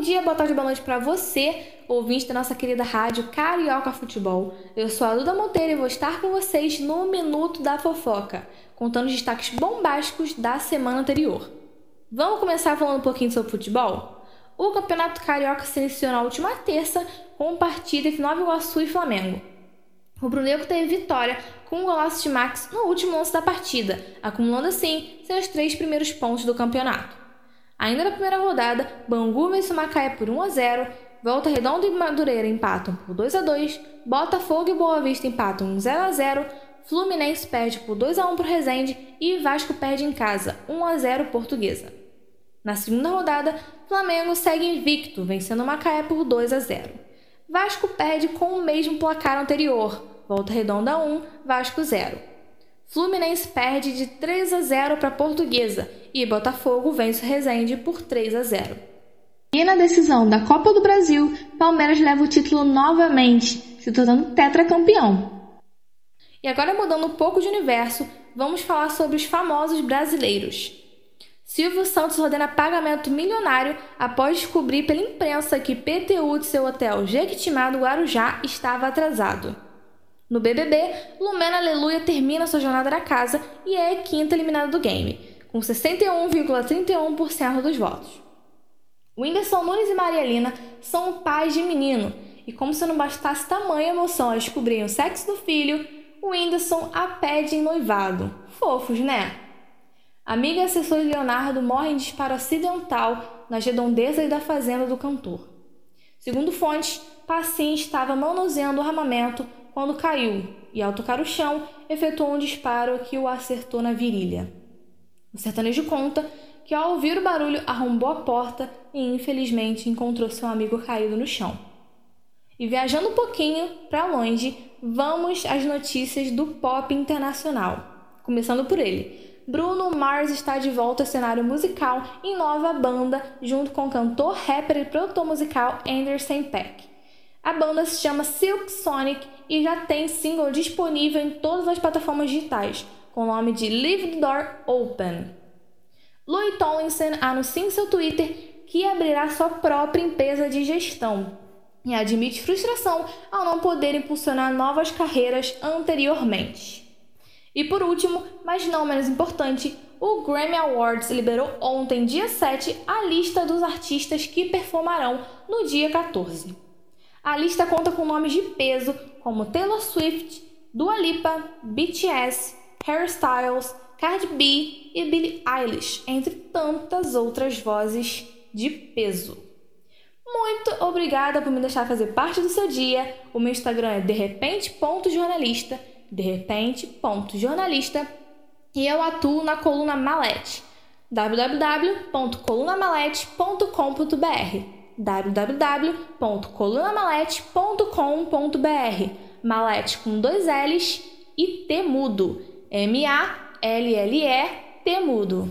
Bom dia, boa tarde, boa noite para você, ouvinte da nossa querida rádio Carioca Futebol. Eu sou a Duda Monteiro e vou estar com vocês no Minuto da Fofoca, contando os destaques bombásticos da semana anterior. Vamos começar falando um pouquinho sobre futebol? O Campeonato Carioca se iniciou na última terça com partida entre Nova Iguaçu e Flamengo. O Brunegro teve vitória com um golaço de Max no último lance da partida, acumulando assim seus três primeiros pontos do campeonato. Ainda na primeira rodada, Bangu vence o Macaé por 1 a 0, Volta Redonda e Madureira empatam por 2 a 2, Botafogo e Boa Vista empatam 0 a 0, Fluminense perde por 2 a 1 para o Resende e Vasco perde em casa 1 a 0 Portuguesa. Na segunda rodada, Flamengo segue invicto, vencendo o Macaé por 2 a 0. Vasco perde com o mesmo placar anterior, Volta Redonda 1, Vasco 0. Fluminense perde de 3 a 0 para Portuguesa e Botafogo vence o Resende por 3 a 0. E na decisão da Copa do Brasil, Palmeiras leva o título novamente, se tornando tetracampeão. E agora mudando um pouco de universo, vamos falar sobre os famosos brasileiros. Silvio Santos ordena pagamento milionário após descobrir pela imprensa que PTU de seu hotel Jequitimá do Guarujá estava atrasado. No BBB, Lumena Aleluia termina sua jornada na casa e é quinta eliminada do game, com 61,31% dos votos. Whindersson Nunes e Maria Lina são pais de menino, e como se não bastasse tamanha emoção ao descobrirem o sexo do filho, o Whindersson a pede em noivado. Fofos, né? Amiga e assessor de Leonardo morre em disparo acidental nas redondezas da fazenda do cantor. Segundo fontes, Passim estava manuseando o armamento quando caiu e, ao tocar o chão, efetuou um disparo que o acertou na virilha. O sertanejo conta que, ao ouvir o barulho, arrombou a porta e, infelizmente, encontrou seu amigo caído no chão. E viajando um pouquinho para longe, vamos às notícias do pop internacional. Começando por ele. Bruno Mars está de volta ao cenário musical em nova banda, junto com o cantor, rapper e produtor musical Anderson Peck. A banda se chama Silk Sonic e já tem single disponível em todas as plataformas digitais, com o nome de Leave the Door Open. Louis Tomlinson anuncia em seu Twitter que abrirá sua própria empresa de gestão e admite frustração ao não poder impulsionar novas carreiras anteriormente. E por último, mas não menos importante, o Grammy Awards liberou ontem, dia 7, a lista dos artistas que performarão no dia 14. A lista conta com nomes de peso como Taylor Swift, Dua Lipa, BTS, Harry Styles, Cardi B e Billie Eilish, entre tantas outras vozes de peso. Muito obrigada por me deixar fazer parte do seu dia. O meu Instagram é derrepente.jornalista, derrepente.jornalista, e eu atuo na coluna Malete, www.colunamalete.com.br www.colunamalete.com.br Malete com dois L's e T mudo. M-A-L-L-E T mudo.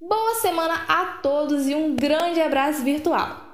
Boa semana a todos e um grande abraço virtual!